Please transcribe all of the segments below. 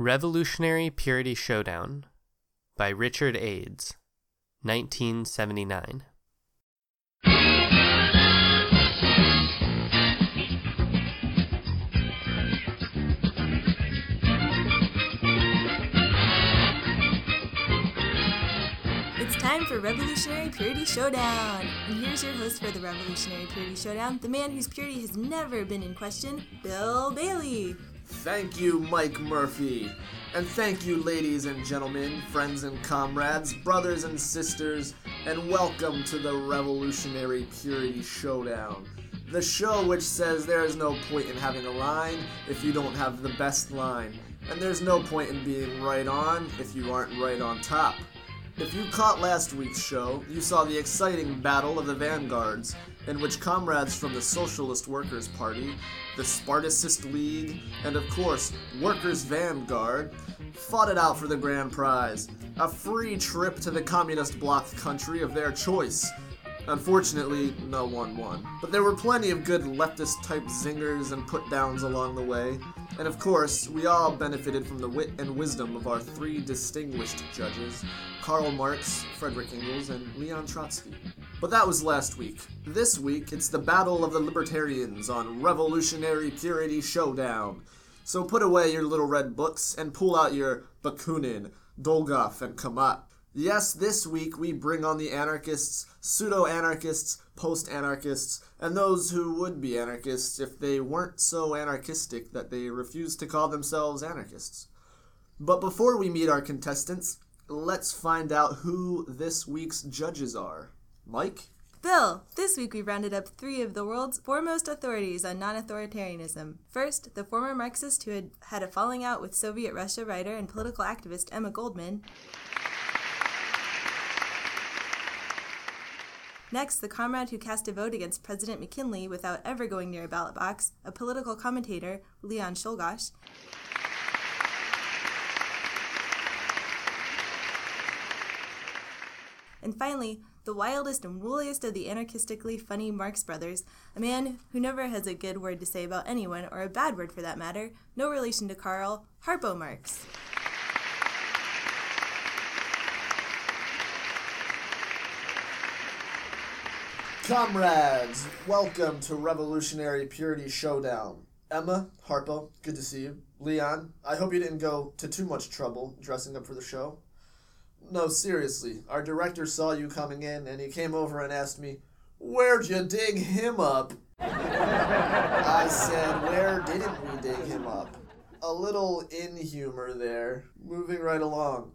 Revolutionary Purity Showdown by Richard Aids, 1979. It's time for Revolutionary Purity Showdown! And here's your host for the Revolutionary Purity Showdown, the man whose purity has never been in question, Bill Bailey. Thank you, Mike Murphy. And thank you, ladies and gentlemen, friends and comrades, brothers and sisters, and welcome to the Revolutionary Purity Showdown. The show which says there is no point in having a line if you don't have the best line, and there's no point in being right on if you aren't right on top. If you caught last week's show, you saw the exciting Battle of the Vanguards, in which comrades from the Socialist Workers' Party, the Spartacist League, and of course, Workers' Vanguard, fought it out for the grand prize a free trip to the communist bloc country of their choice. Unfortunately, no one won. But there were plenty of good leftist type zingers and put downs along the way. And of course, we all benefited from the wit and wisdom of our three distinguished judges Karl Marx, Frederick Engels, and Leon Trotsky. But that was last week. This week, it's the Battle of the Libertarians on Revolutionary Purity Showdown. So put away your little red books and pull out your Bakunin, Dolgoff, and Camatte. Yes, this week we bring on the anarchists, pseudo anarchists, post anarchists, and those who would be anarchists if they weren't so anarchistic that they refused to call themselves anarchists. But before we meet our contestants, let's find out who this week's judges are. Mike? Bill, this week we rounded up three of the world's foremost authorities on non authoritarianism. First, the former Marxist who had had a falling out with Soviet Russia writer and political activist Emma Goldman. Next, the comrade who cast a vote against President McKinley without ever going near a ballot box, a political commentator, Leon Czolgosz. And finally, the wildest and wooliest of the anarchistically funny Marx brothers, a man who never has a good word to say about anyone, or a bad word for that matter, no relation to Karl, Harpo Marx. Comrades, welcome to Revolutionary Purity Showdown. Emma, Harpo, good to see you. Leon, I hope you didn't go to too much trouble dressing up for the show. No, seriously, our director saw you coming in and he came over and asked me, Where'd you dig him up? I said, Where didn't we dig him up? A little in humor there. Moving right along.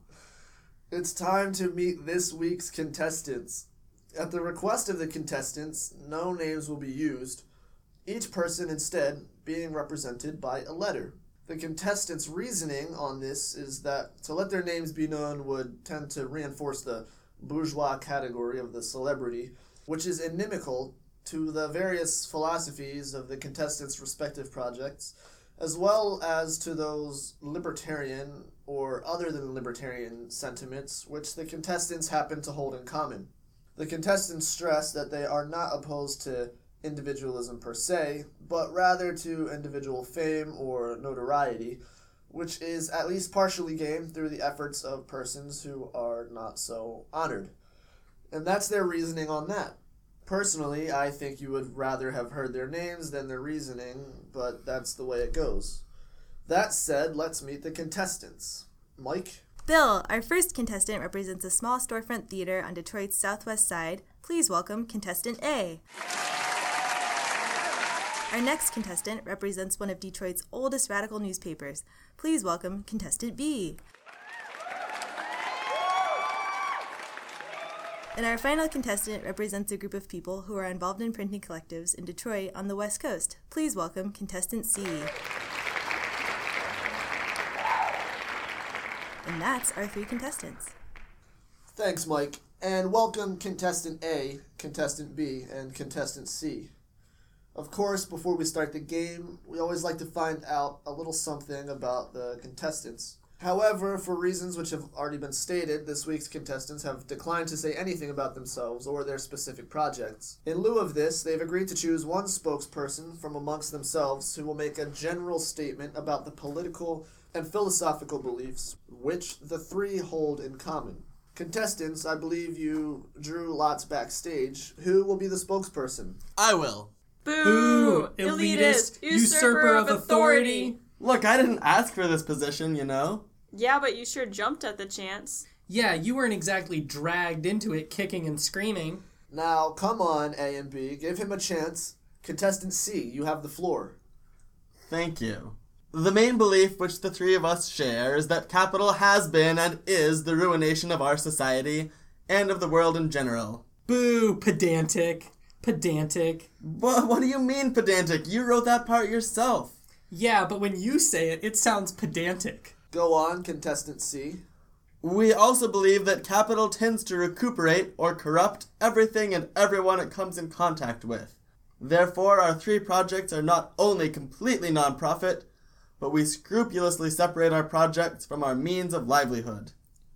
It's time to meet this week's contestants. At the request of the contestants, no names will be used, each person instead being represented by a letter. The contestants' reasoning on this is that to let their names be known would tend to reinforce the bourgeois category of the celebrity, which is inimical to the various philosophies of the contestants' respective projects, as well as to those libertarian or other than libertarian sentiments which the contestants happen to hold in common. The contestants stress that they are not opposed to individualism per se, but rather to individual fame or notoriety, which is at least partially gained through the efforts of persons who are not so honored. And that's their reasoning on that. Personally, I think you would rather have heard their names than their reasoning, but that's the way it goes. That said, let's meet the contestants. Mike? Bill, our first contestant represents a small storefront theater on Detroit's southwest side. Please welcome contestant A. Our next contestant represents one of Detroit's oldest radical newspapers. Please welcome contestant B. And our final contestant represents a group of people who are involved in printing collectives in Detroit on the West Coast. Please welcome contestant C. And that's our three contestants. Thanks, Mike. And welcome contestant A, contestant B, and contestant C. Of course, before we start the game, we always like to find out a little something about the contestants. However, for reasons which have already been stated, this week's contestants have declined to say anything about themselves or their specific projects. In lieu of this, they've agreed to choose one spokesperson from amongst themselves who will make a general statement about the political, and philosophical beliefs, which the three hold in common. Contestants, I believe you drew lots backstage. Who will be the spokesperson? I will. Boo! Elitist, usurper of authority. Look, I didn't ask for this position, you know? Yeah, but you sure jumped at the chance. Yeah, you weren't exactly dragged into it kicking and screaming. Now, come on, A and B. Give him a chance. Contestant C, you have the floor. Thank you. The main belief which the three of us share is that capital has been and is the ruination of our society and of the world in general. Boo, pedantic. Pedantic. What, what do you mean, pedantic? You wrote that part yourself. Yeah, but when you say it, it sounds pedantic. Go on, contestant C. We also believe that capital tends to recuperate or corrupt everything and everyone it comes in contact with. Therefore, our three projects are not only completely non-profit, but we scrupulously separate our projects from our means of livelihood.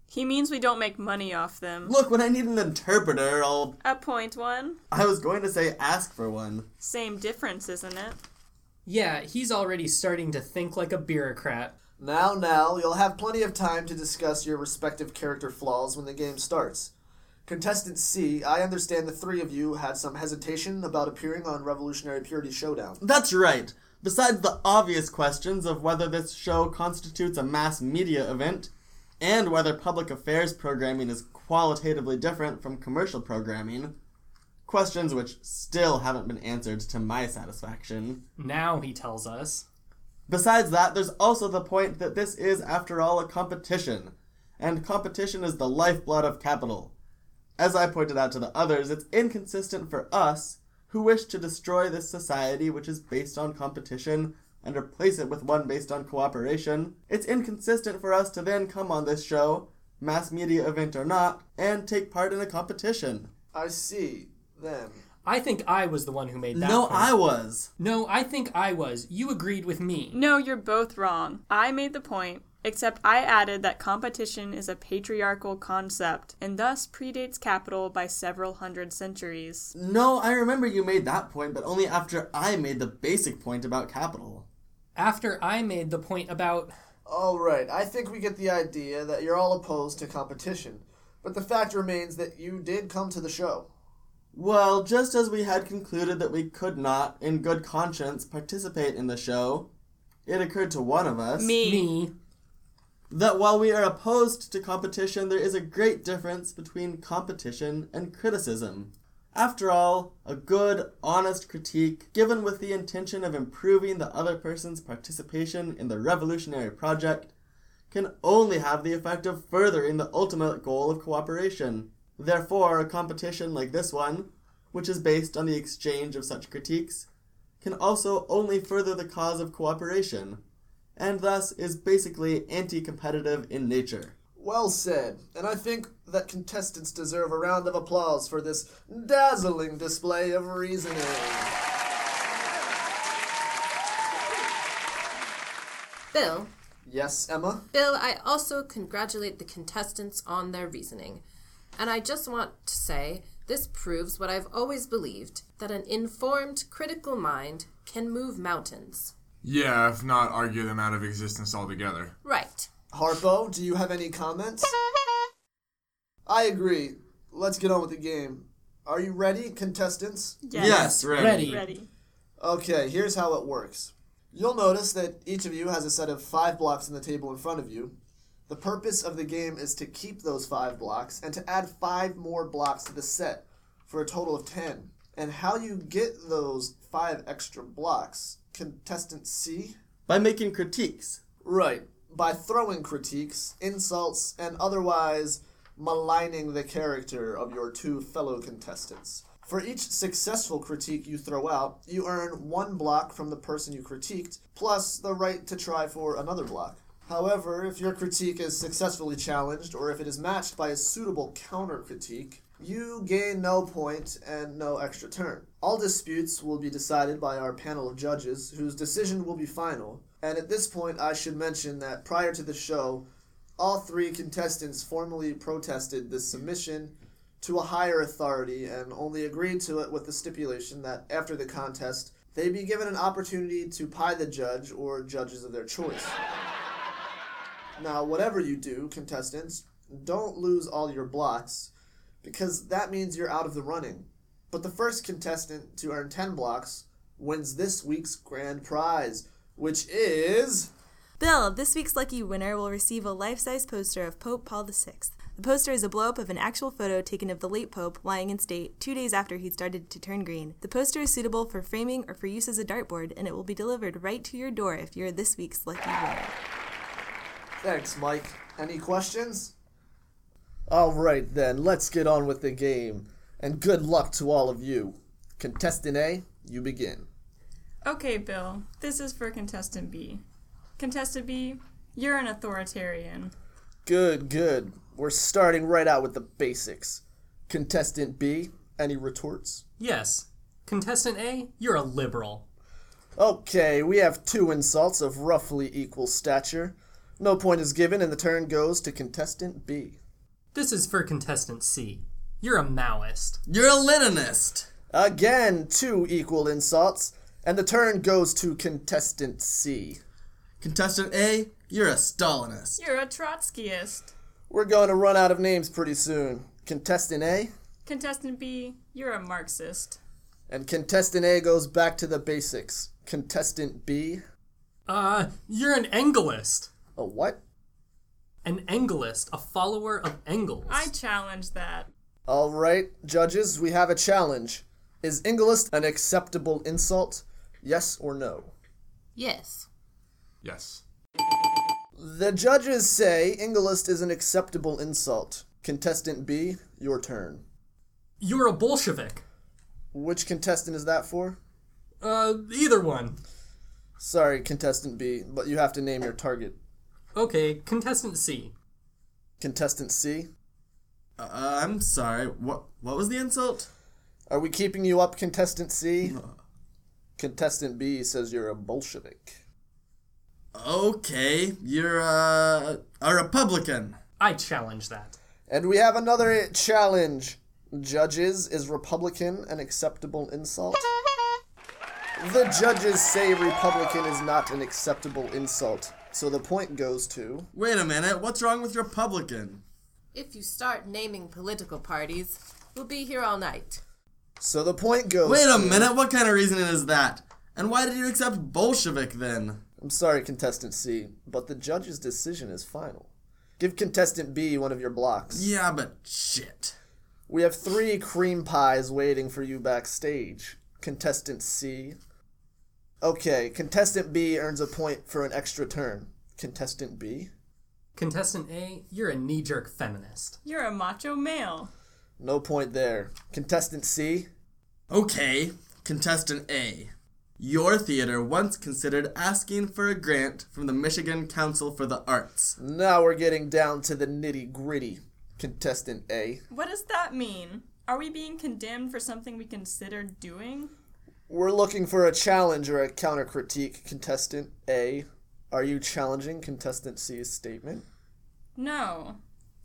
He means we don't make money off them. Look, when I need an interpreter, I'll. Appoint point one, I was going to say ask for one. same difference, isn't it? Yeah, he's already starting to think like a bureaucrat. Now, now, you'll have plenty of time to discuss your respective character flaws when the game starts. Contestant C, I understand the three of you had some hesitation about appearing on Revolutionary Purity Showdown. That's right. Besides the obvious questions of whether this show constitutes a mass media event, and whether public affairs programming is qualitatively different from commercial programming, questions which still haven't been answered to my satisfaction. Now he tells us. Besides that, there's also the point that this is, after all, a competition, and competition is the lifeblood of capital. As I pointed out to the others, it's inconsistent for us, who wish to destroy this society which is based on competition and replace it with one based on cooperation. It's inconsistent for us to then come on this show, mass media event or not, and take part in a competition. I see. Then. I think I was the one who made that no, point. I was. No, I think I was. You agreed with me. No, you're both wrong. I made the point, except I added that competition is a patriarchal concept and thus predates capital by several hundred centuries. No, I remember you made that point, but only after I made the basic point about capital. After I made the point about. Alright, I think we get the idea that you're all opposed to competition, but the fact remains that you did come to the show. Well, just as we had concluded that we could not, in good conscience, participate in the show, it occurred to one of us Me. Me. that while we are opposed to competition, there is a great difference between competition and criticism. After all, a good, honest critique, given with the intention of improving the other person's participation in the revolutionary project, can only have the effect of furthering the ultimate goal of cooperation. Therefore, a competition like this one, which is based on the exchange of such critiques, can also only further the cause of cooperation, and thus is basically anti competitive in nature. Well said, and I think that contestants deserve a round of applause for this dazzling display of reasoning. Bill, Yes, Emma? Bill, I also congratulate the contestants on their reasoning. And I just want to say this proves what I've always believed that an informed, critical mind can move mountains. Yeah, if not argue them out of existence altogether. Right. Harpo, do you have any comments? I agree. Let's get on with the game. Are you ready, contestants? Yes, ready. Ready. Ready. Okay, here's how it works. You'll notice that each of you has a set of five blocks on the table in front of you. The purpose of the game is to keep those five blocks and to add five more blocks to the set for a total of ten. And how you get those five extra blocks, contestant C? By making critiques. Right, by throwing critiques, insults, and otherwise maligning the character of your two fellow contestants. For each successful critique you throw out, you earn one block from the person you critiqued, plus the right to try for another block. However, if your critique is successfully challenged, or if it is matched by a suitable counter critique, you gain no point and no extra turn. All disputes will be decided by our panel of judges, whose decision will be final. And at this point, I should mention that prior to the show, all three contestants formally protested this submission to a higher authority and only agreed to it with the stipulation that after the contest, they be given an opportunity to pie the judge or judges of their choice. Now, whatever you do, contestants, don't lose all your blocks, because that means you're out of the running. But the first contestant to earn 10 blocks wins this week's grand prize, which is. Bill, this week's lucky winner will receive a life size poster of Pope Paul VI. The poster is a blow up of an actual photo taken of the late Pope lying in state two days after he'd started to turn green. The poster is suitable for framing or for use as a dartboard, and it will be delivered right to your door if you're this week's lucky winner. Thanks, Mike. Any questions? Alright then, let's get on with the game. And good luck to all of you. Contestant A, you begin. Okay, Bill, this is for contestant B. Contestant B, you're an authoritarian. Good, good. We're starting right out with the basics. Contestant B, any retorts? Yes. Contestant A, you're a liberal. Okay, we have two insults of roughly equal stature. No point is given, and the turn goes to contestant B. This is for contestant C. You're a Maoist. You're a Leninist. Again, two equal insults, and the turn goes to contestant C. Contestant A, you're a Stalinist. You're a Trotskyist. We're going to run out of names pretty soon. Contestant A, Contestant B, you're a Marxist. and contestant A goes back to the basics. Contestant B, Uh, you're an Engelist. a what? An Engelist, a follower of Engels. I challenge that. All right, judges, we have a challenge. Is Engelist an acceptable insult? Yes or no? Yes. Yes. The judges say Engelist is an acceptable insult. Contestant B, your turn. You're a Bolshevik. Which contestant is that for? Uh, either one. Sorry, contestant B, but you have to name your target. Okay, contestant C. Contestant C, Uh, I'm sorry. What what was the insult? are we keeping you up, contestant C? Contestant B says you're a Bolshevik. Okay, you're a a Republican. I challenge that. And we have another challenge. Judges, is Republican an acceptable insult? The judges say Republican is not an acceptable insult. So the point goes to. Wait a minute. What's wrong with Republican? If you start naming political parties, we'll be here all night. So the point goes. Wait a to- minute. What kind of reasoning is that? And why did you accept Bolshevik then? I'm sorry, contestant C, but the judge's decision is final. Give contestant B one of your blocks. Yeah, but shit. We have three cream pies waiting for you backstage. Contestant C. Okay, contestant B earns a point for an extra turn. Contestant B. Contestant A, you're a knee jerk feminist. You're a macho male. No point there. Contestant C. Okay, contestant A. Your theater once considered asking for a grant from the Michigan Council for the Arts. Now we're getting down to the nitty gritty. Contestant A. What does that mean? Are we being condemned for something we considered doing? We're looking for a challenge or a counter critique. Contestant A. Are you challenging contestant C's statement? No.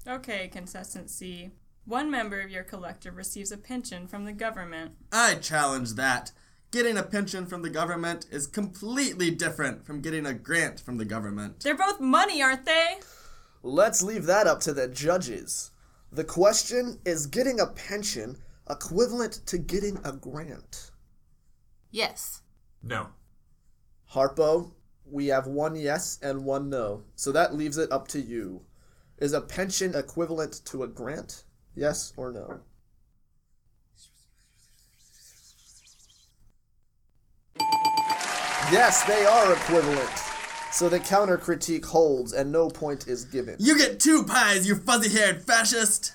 Okay, contestant C. One member of your collective receives a pension from the government. I challenge that. Getting a pension from the government is completely different from getting a grant from the government. They're both money, aren't they? Let's leave that up to the judges. The question is getting a pension equivalent to getting a grant? Yes. No. Harpo, we have one yes and one no. So that leaves it up to you. Is a pension equivalent to a grant? Yes or no? Yes, they are equivalent. So the counter critique holds and no point is given. You get two pies, you fuzzy haired fascist!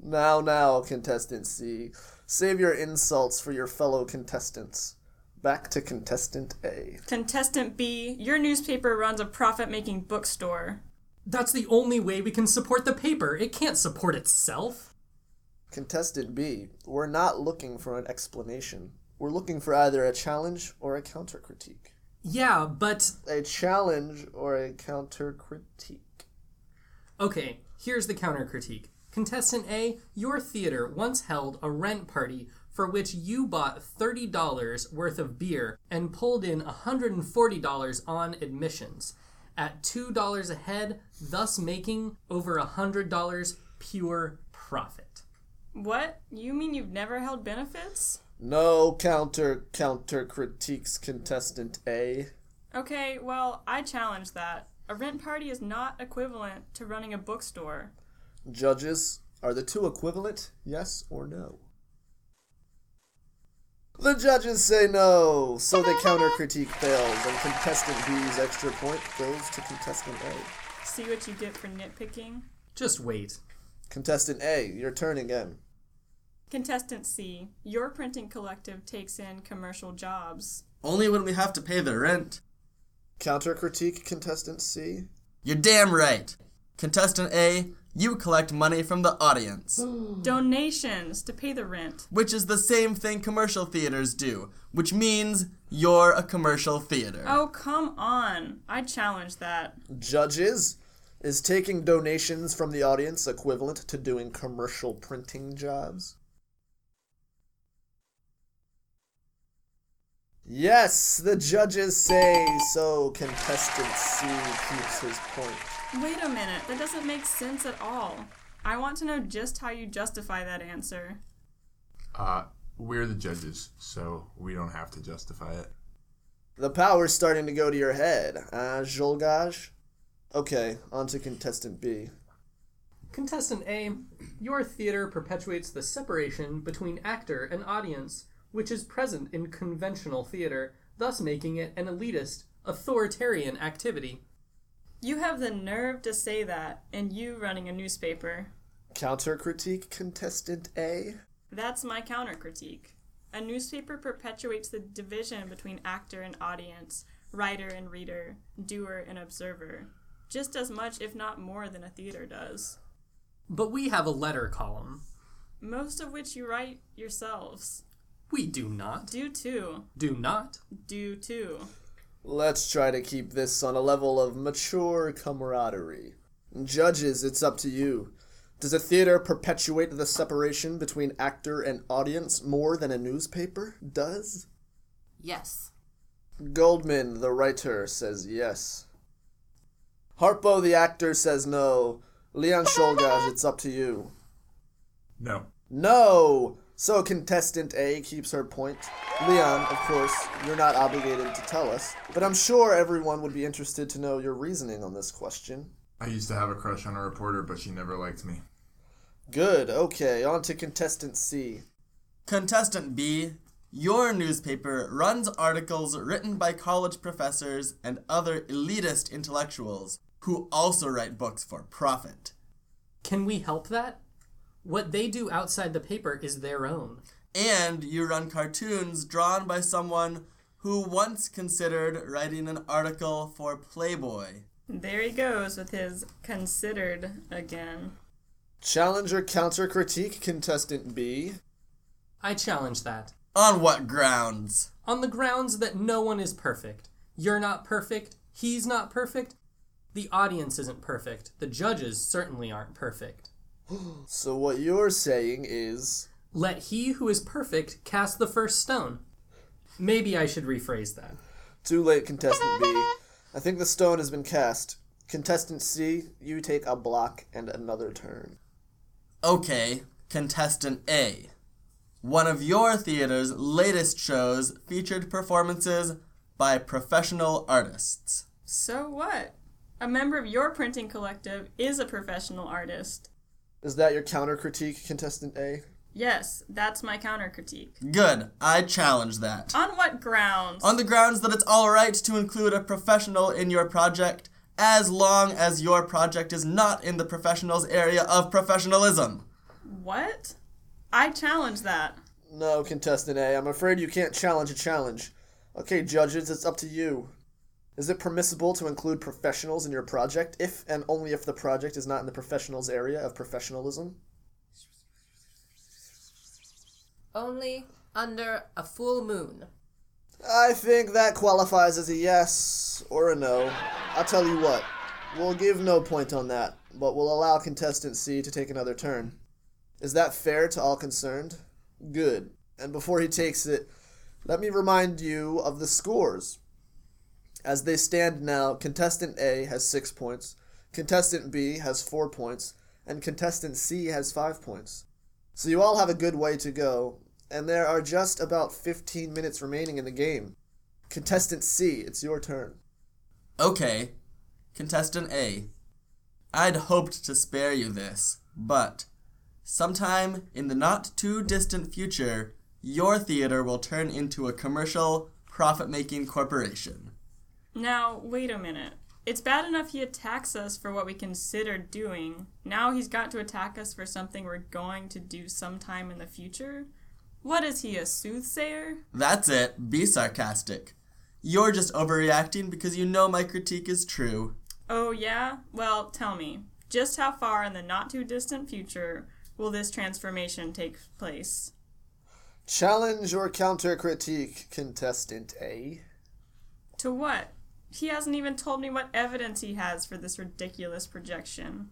Now, now, contestant C. Save your insults for your fellow contestants. Back to contestant A. Contestant B, your newspaper runs a profit making bookstore. That's the only way we can support the paper. It can't support itself. Contestant B, we're not looking for an explanation. We're looking for either a challenge or a counter critique. Yeah, but. A challenge or a counter critique. Okay, here's the counter critique. Contestant A, your theater once held a rent party for which you bought $30 worth of beer and pulled in $140 on admissions. at $2 a head, thus making over $100 pure profit. What? You mean you've never held benefits? No counter counter critiques contestant A. Okay, well, I challenge that. A rent party is not equivalent to running a bookstore. Judges, are the two equivalent? Yes or no? The judges say no, so the counter critique fails, and contestant B's extra point goes to contestant A. See what you get for nitpicking? Just wait. Contestant A, your turn again. Contestant C, your printing collective takes in commercial jobs. Only when we have to pay the rent. Counter critique contestant C. You're damn right. Contestant A, you collect money from the audience, Donations to pay the rent. which is the same thing commercial theaters do, which means you're a commercial theater. Oh, come on. I challenge that. Judges, is taking donations from the audience equivalent to doing commercial printing jobs? Yes, the judges say so. Contestant C keeps his point. Wait a minute, that doesn't make sense at all. I want to know just how you justify that answer. Uh, we're the judges, so we don't have to justify it. The power's starting to go to your head, uh, Czolgosz? Okay, on to contestant B. Contestant A, your theater perpetuates the separation between actor and audience, which is present in conventional theater, thus making it an elitist, authoritarian activity. You have the nerve to say that, and you running a newspaper. Counter critique contestant A? That's my counter critique. A newspaper perpetuates the division between actor and audience, writer and reader, doer and observer, just as much, if not more, than a theater does. But we have a letter column. Most of which you write yourselves. We do not. Do too. Do not. Do too. Let's try to keep this on a level of mature camaraderie. Judges, it's up to you. Does a theater perpetuate the separation between actor and audience more than a newspaper does? Yes. Goldman, the writer, says yes. Harpo, the actor, says no. Leon Czolgosz, it's up to you. No. No! So contestant A keeps her point. Leon, of course, you're not obligated to tell us, but I'm sure everyone would be interested to know your reasoning on this question. I used to have a crush on a reporter, but she never liked me. Good, okay, on to contestant C. Contestant B, your newspaper runs articles written by college professors and other elitist intellectuals who also write books for profit. Can we help that? What they do outside the paper is their own. And you run cartoons drawn by someone who once considered writing an article for Playboy. There he goes with his considered again. Challenger counter critique contestant B. I challenge that. On what grounds? On the grounds that no one is perfect. You're not perfect. He's not perfect. The audience isn't perfect. The judges certainly aren't perfect. So what you're saying is Let he who is perfect cast the first stone. Maybe I should rephrase that. too late, contestant B. I think the stone has been cast. Contestant C, you take a block and another turn. Okay, contestant A. One of your theater's latest shows featured performances by professional artists. So what? A member of your printing collective is a professional artist. Is that your counter critique, contestant A? Yes, that's my counter critique. Good, I challenge that. On what grounds? On the grounds that it's alright to include a professional in your project as long as your project is not in the professional's area of professionalism. what? I challenge that. No, contestant A, I'm afraid you can't challenge a challenge. Okay, judges, it's up to you. Is it permissible to include professionals in your project if and only if the project is not in the professional's area of professionalism? Only under a full moon. I think that qualifies as a yes or a no. I'll tell you what, we'll give no point on that, but we'll allow contestant C to take another turn. Is that fair to all concerned? Good. And before he takes it, let me remind you of the scores. As they stand now, contestant A has six points, contestant B has four points, and contestant C has five points. So you all have a good way to go, and there are just about 15 minutes remaining in the game. Contestant C, it's your turn. Okay, contestant A. I'd hoped to spare you this, but sometime in the not too distant future, your theater will turn into a commercial, profit making corporation. Now, wait a minute. It's bad enough he attacks us for what we considered doing. Now he's got to attack us for something we're going to do sometime in the future? What is he, a soothsayer? That's it, be sarcastic. You're just overreacting because you know my critique is true. Oh, yeah? Well, tell me, just how far in the not too distant future will this transformation take place? Challenge or counter critique, contestant A. To what? He hasn't even told me what evidence he has for this ridiculous projection.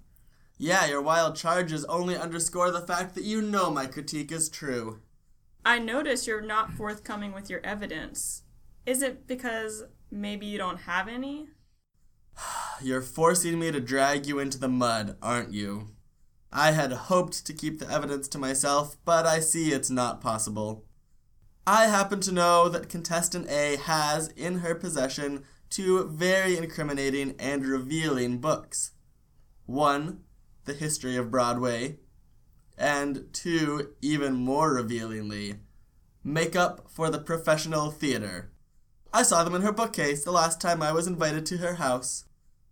Yeah, your wild charges only underscore the fact that you know my critique is true. I notice you're not forthcoming with your evidence. Is it because maybe you don't have any? You're forcing me to drag you into the mud, aren't you? I had hoped to keep the evidence to myself, but I see it's not possible. I happen to know that contestant A has in her possession two very incriminating and revealing books. One, The History of Broadway, and two, even more revealingly, Makeup for the Professional Theater. I saw them in her bookcase the last time I was invited to her house.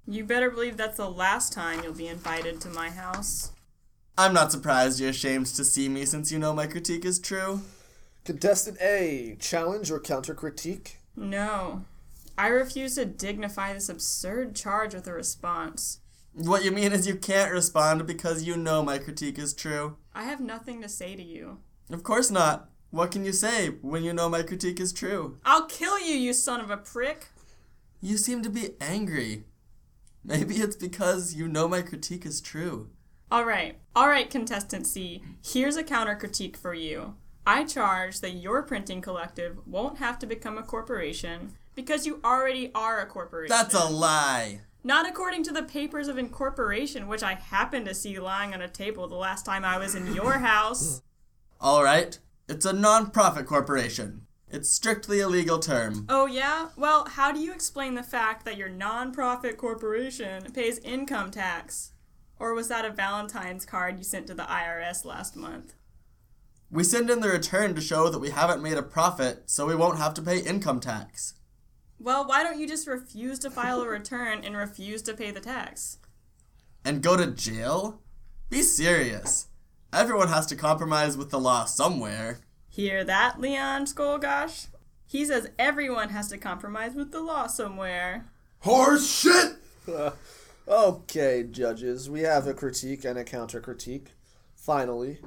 You better believe that's the last time you'll be invited to my house. I'm not surprised you're ashamed to see me since you know my critique is true. Contestant A, challenge or counter critique? No. I refuse to dignify this absurd charge with a response. What you mean is you can't respond because you know my critique is true. I have nothing to say to you. Of course not. What can you say when you know my critique is true? I'll kill you, you son of a prick! You seem to be angry. Maybe it's because you know my critique is true. Alright, alright, contestant C. Here's a counter critique for you. I charge that your printing collective won't have to become a corporation because you already are a corporation. That's a lie. Not according to the papers of incorporation, which I happened to see lying on a table the last time I was in your house. All right. It's a non-profit corporation. It's strictly a legal term. Oh, yeah? Well, how do you explain the fact that your non-profit corporation pays income tax? Or was that a Valentine's card you sent to the IRS last month? We send in the return to show that we haven't made a profit, so we won't have to pay income tax. Well, why don't you just refuse to file a return and refuse to pay the tax? And go to jail? Be serious. Everyone has to compromise with the law somewhere. Hear that, Leon Czolgosz? He says everyone has to compromise with the law somewhere. Horse shit! Okay, judges, we have a critique and a counter critique. Finally,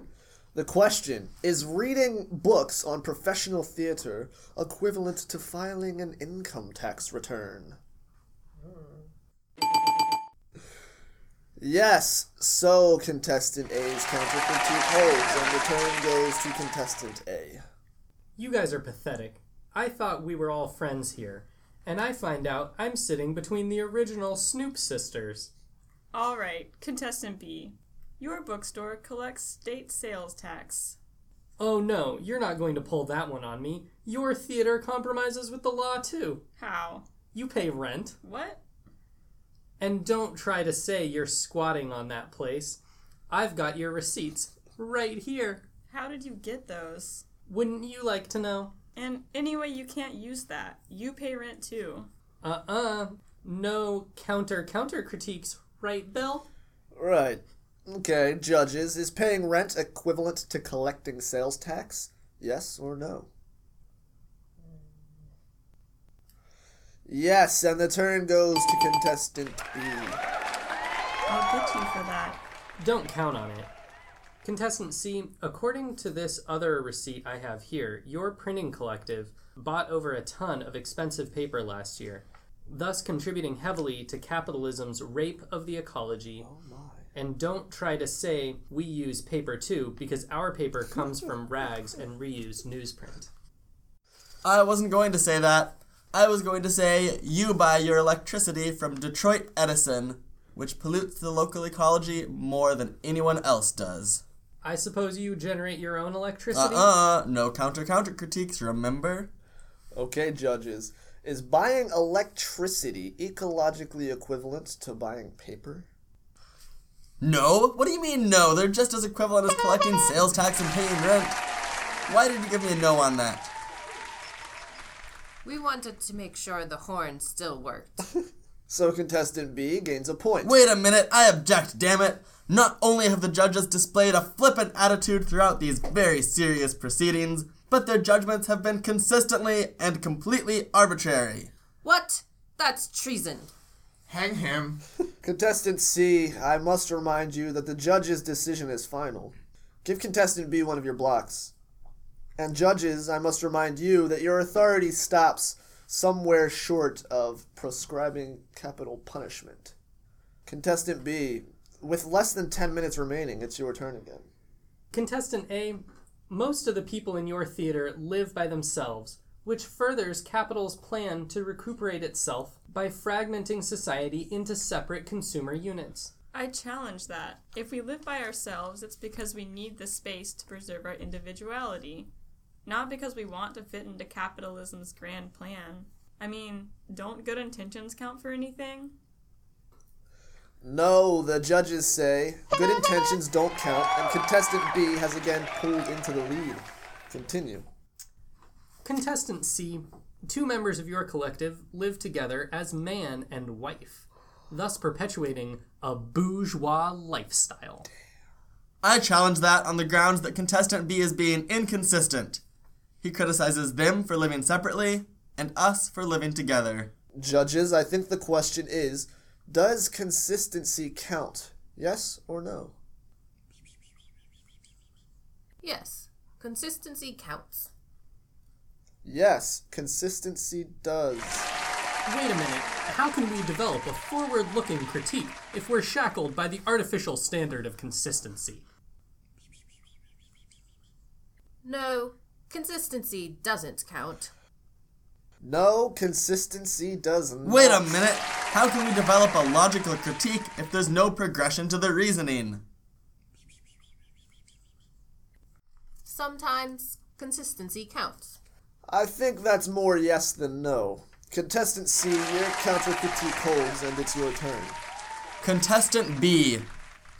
the question is reading books on professional theater equivalent to filing an income tax return? Yes, so contestant A's counter critique holds, and the turn goes to contestant A. You guys are pathetic. I thought we were all friends here, and I find out I'm sitting between the original Snoop sisters. Alright, contestant B. Your bookstore collects state sales tax. Oh no, you're not going to pull that one on me. Your theater compromises with the law too. How? You pay rent. What? And don't try to say you're squatting on that place. I've got your receipts right here. How did you get those? Wouldn't you like to know? And anyway, you can't use that. You pay rent too. Uh uh No counter counter critiques, right, Bill? Right. Okay, judges, is paying rent equivalent to collecting sales tax? Yes or no? Yes, and the turn goes to contestant B. I'll get you for that. Don't count on it. Contestant C, according to this other receipt I have here, your printing collective bought over a ton of expensive paper last year, thus contributing heavily to capitalism's rape of the ecology. Oh, And don't try to say we use paper too, because our paper comes from rags and reused newsprint. I wasn't going to say that. I was going to say you buy your electricity from Detroit Edison, which pollutes the local ecology more than anyone else does. I suppose you generate your own electricity? Uh uh no counter counter critiques, remember? Okay, judges. Is buying electricity ecologically equivalent to buying paper? No? What do you mean no? They're just as equivalent as collecting sales tax and paying rent. Why did you give me a no on that? We wanted to make sure the horn still worked. So contestant B gains a point. Wait a minute, I object, damn it! Not only have the judges displayed a flippant attitude throughout these very serious proceedings, but their judgments have been consistently and completely arbitrary. what? That's treason. Hang him. Contestant C, I must remind you that the judge's decision is final. Give contestant B one of your blocks. And judges, I must remind you that your authority stops somewhere short of prescribing capital punishment. Contestant B, with less than 10 minutes remaining, it's your turn again. Contestant A, most of the people in your theater live by themselves, which furthers capital's plan to recuperate itself by fragmenting society into separate consumer units. I challenge that. If we live by ourselves, it's because we need the space to preserve our individuality, not because we want to fit into capitalism's grand plan. I mean, don't good intentions count for anything? No, the judges say good intentions don't count, and contestant B has again pulled into the lead. Continue. Contestant C, two members of your collective live together as man and wife, thus perpetuating a bourgeois lifestyle. I challenge that on the grounds that contestant B is being inconsistent. He criticizes them for living separately and us for living together. Judges, I think the question is does consistency count? Yes or no? Yes, consistency counts. Yes, consistency does. Wait a minute, how can we develop a forward looking critique if we're shackled by the artificial standard of consistency? No, consistency doesn't count. No, consistency does not. Wait a minute! How can we develop a logical critique if there's no progression to the reasoning? Sometimes consistency counts. I think that's more yes than no. Contestant C, your counter critique holds, and it's your turn. Contestant B.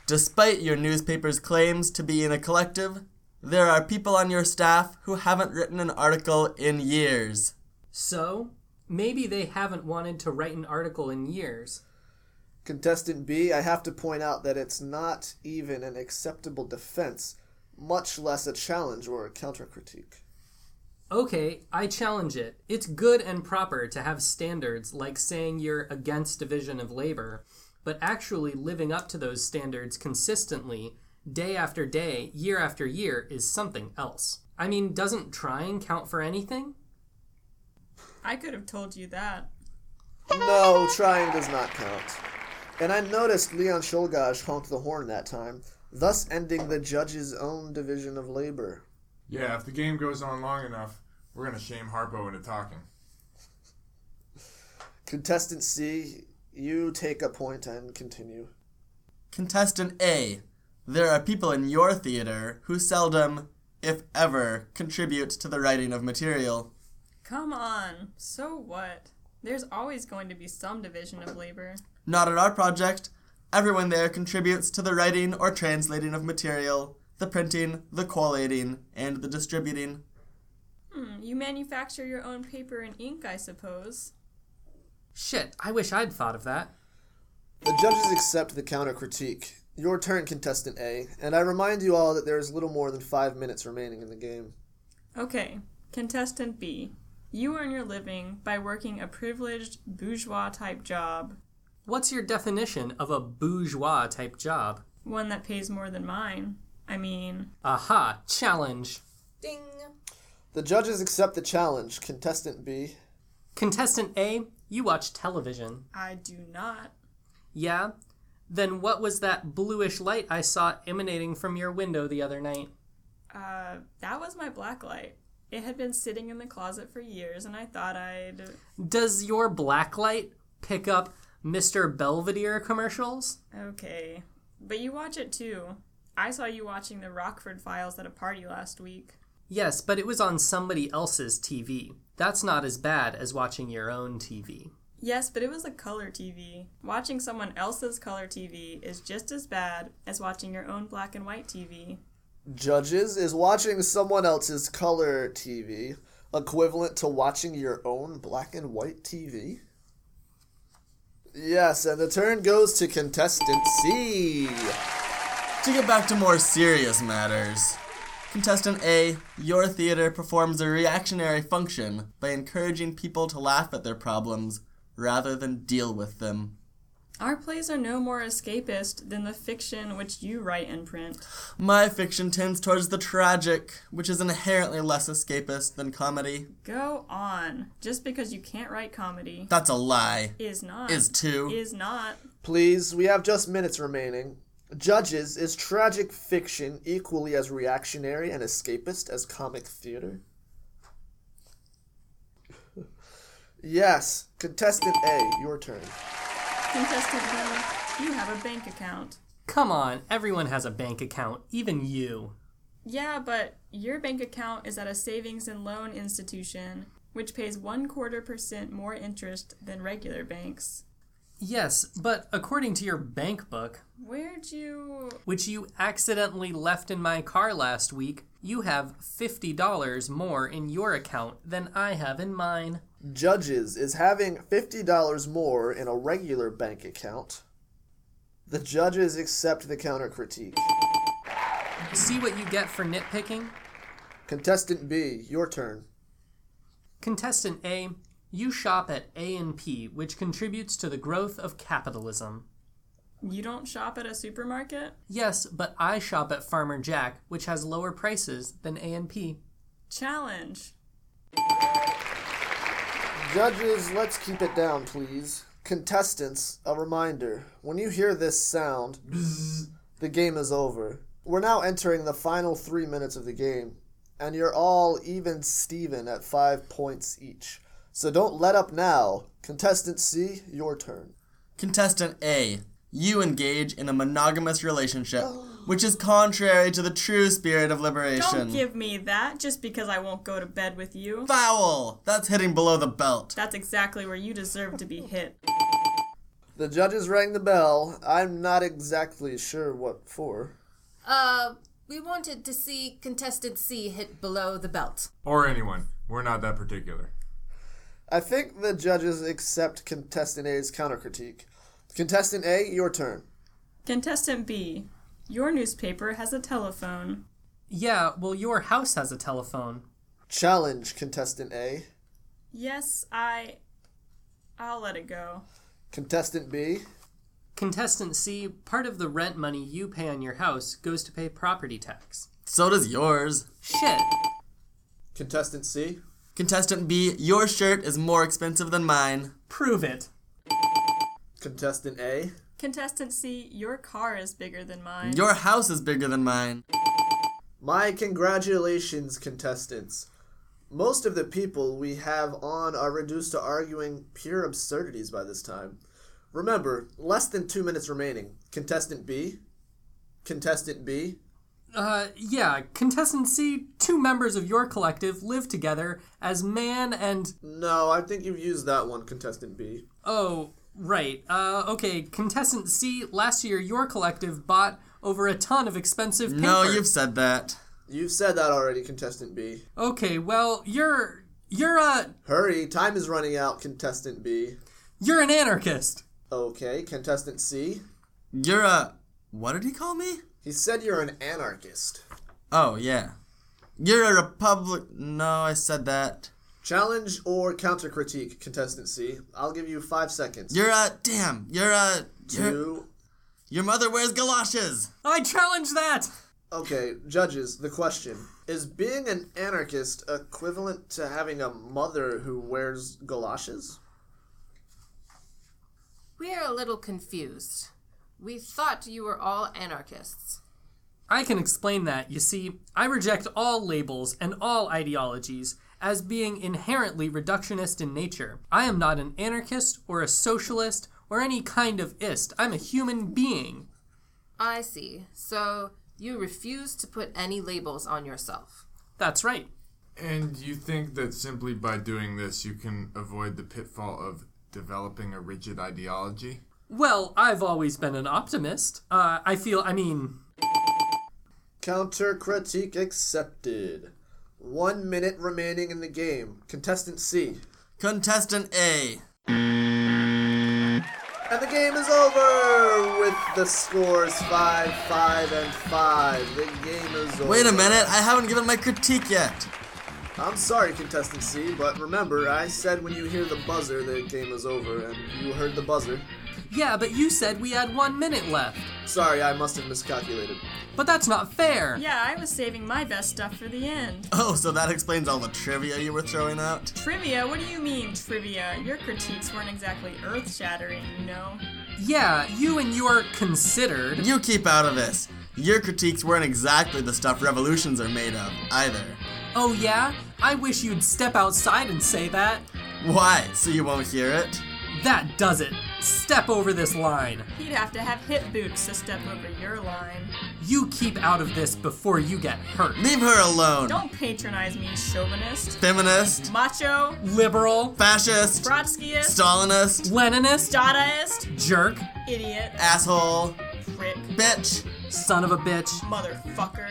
Despite your newspaper's claims to be in a collective, there are people on your staff who haven't written an article in years. So, maybe they haven't wanted to write an article in years. Contestant B, I have to point out that it's not even an acceptable defense, much less a challenge or a counter critique. Okay, I challenge it. It's good and proper to have standards like saying you're against division of labor, but actually living up to those standards consistently, day after day, year after year, is something else. I mean, doesn't trying count for anything? I could have told you that. No, trying does not count. And I noticed Leon Czolgosz honked the horn that time, thus ending the judge's own division of labor. Yeah, if the game goes on long enough, we're gonna shame Harpo into talking. Contestant C, you take a point and continue. Contestant A. There are people in your theater who seldom, if ever, contribute to the writing of material. Come on. So what? There's always going to be some division of labor. Not at our project. Everyone there contributes to the writing or translating of material, the printing, the collating, and the distributing. Hmm, you manufacture your own paper and ink, I suppose. Shit, I wish I'd thought of that. The judges accept the counter critique. Your turn, contestant A, and I remind you all that there is little more than five minutes remaining in the game. Okay, contestant B. You earn your living by working a privileged bourgeois type job, What's your definition of a bourgeois type job? one that pays more than mine. I mean, Aha, challenge. Ding! The judges accept the challenge. Contestant B. Contestant A, you watch television. I do not. Yeah? Then what was that bluish light I saw emanating from your window the other night? Uh, that was my black light. It had been sitting in the closet for years, and I thought I'd. Does your blacklight pick up Mr. Belvedere commercials? Okay. But you watch it too. I saw you watching the Rockford Files at a party last week. Yes, but it was on somebody else's TV. That's not as bad as watching your own TV. Yes, but it was a color TV. Watching someone else's color TV is just as bad as watching your own black and white TV. Judges, is watching someone else's color TV equivalent to watching your own black and white TV? Yes, and the turn goes to contestant C. To get back to more serious matters, Contestant A, your theater performs a reactionary function by encouraging people to laugh at their problems rather than deal with them. Our plays are no more escapist than the fiction which you write and print. My fiction tends towards the tragic, which is inherently less escapist than comedy. Go on. Just because you can't write comedy That's a lie. is not. Is too. Is not. Please, we have just minutes remaining. Judges, is tragic fiction equally as reactionary and escapist as comic theater? yes. Contestant A, your turn. Contestant B, you have a bank account. Come on, everyone has a bank account, even you. Yeah, but your bank account is at a savings and loan institution, which pays one quarter percent more interest than regular banks. Yes, but according to your bank book, Where'd you. which you accidentally left in my car last week, you have $50 more in your account than I have in mine. Judges, is having $50 more in a regular bank account? The judges accept the counter critique. See what you get for nitpicking? Contestant B, your turn. Contestant A, you shop at A&P, which contributes to the growth of capitalism. You don't shop at a supermarket? Yes, but I shop at Farmer Jack, which has lower prices than A&P. Challenge. Judges, let's keep it down, please. Contestants, a reminder when you hear this sound, the game is over. We're now entering the final three minutes of the game, and you're all even Steven at five points each. So don't let up now. Contestant C, your turn. Contestant A, you engage in a monogamous relationship, which is contrary to the true spirit of liberation. Don't give me that just because I won't go to bed with you. Foul! That's hitting below the belt. That's exactly where you deserve to be hit. The judges rang the bell. I'm not exactly sure what for. Uh, we wanted to see contestant C hit below the belt. Or anyone. We're not that particular. I think the judges accept contestant A's counter critique. Contestant A, your turn. Contestant B, your newspaper has a telephone. Yeah, well, your house has a telephone. Challenge, contestant A. Yes, I. I'll let it go. Contestant B. Contestant C, part of the rent money you pay on your house goes to pay property tax. So does yours. Shit. Contestant C. Contestant B, your shirt is more expensive than mine. Prove it. Contestant A. Contestant C, your car is bigger than mine. Your house is bigger than mine. My congratulations, contestants. Most of the people we have on are reduced to arguing pure absurdities by this time. Remember, less than two minutes remaining. Contestant B. Contestant B. Uh, yeah, contestant C, two members of your collective live together as man and. No, I think you've used that one, contestant B. Oh, right. Uh, okay, contestant C, last year your collective bought over a ton of expensive paper. No, you've said that. You've said that already, contestant B. Okay, well, you're. You're a. Hurry, time is running out, contestant B. You're an anarchist. Okay, contestant C. You're a. What did he call me? He said you're an anarchist. Oh, yeah. You're a Republic. No, I said that. Challenge or counter critique, contestant C. I'll give you five seconds. You're a. Damn. You're a. You're, Two. your mother wears galoshes. I challenge that! Okay, judges, the question is being an anarchist equivalent to having a mother who wears galoshes? We're a little confused. We thought you were all anarchists. I can explain that. You see, I reject all labels and all ideologies as being inherently reductionist in nature. I am not an anarchist or a socialist or any kind of ist. I'm a human being. I see. So you refuse to put any labels on yourself. That's right. And you think that simply by doing this you can avoid the pitfall of developing a rigid ideology? Well, I've always been an optimist. Uh, I feel, I mean, Counter critique accepted. One minute remaining in the game. Contestant C. Contestant A. And the game is over with the scores 5, 5, and 5. The game is over. Wait a minute, I haven't given my critique yet. I'm sorry, Contestant C, but remember, I said when you hear the buzzer, the game is over, and you heard the buzzer. Yeah, but you said we had one minute left. Sorry, I must have miscalculated. But that's not fair. Yeah, I was saving my best stuff for the end. Oh, so that explains all the trivia you were throwing out? Trivia? What do you mean, trivia? Your critiques weren't exactly earth shattering, you know? Yeah, you and your considered. You keep out of this. Your critiques weren't exactly the stuff revolutions are made of, either. Oh, yeah? I wish you'd step outside and say that. Why? So you won't hear it? That does it. Step over this line. He'd have to have hip boots to step over your line. You keep out of this before you get hurt. Leave her alone. Don't patronize me, chauvinist, Feminist, macho, Liberal, fascist, Trotskyist, Stalinist, Leninist, Dadaist, jerk, idiot, asshole, prick, bitch. son of a bitch. motherfucker.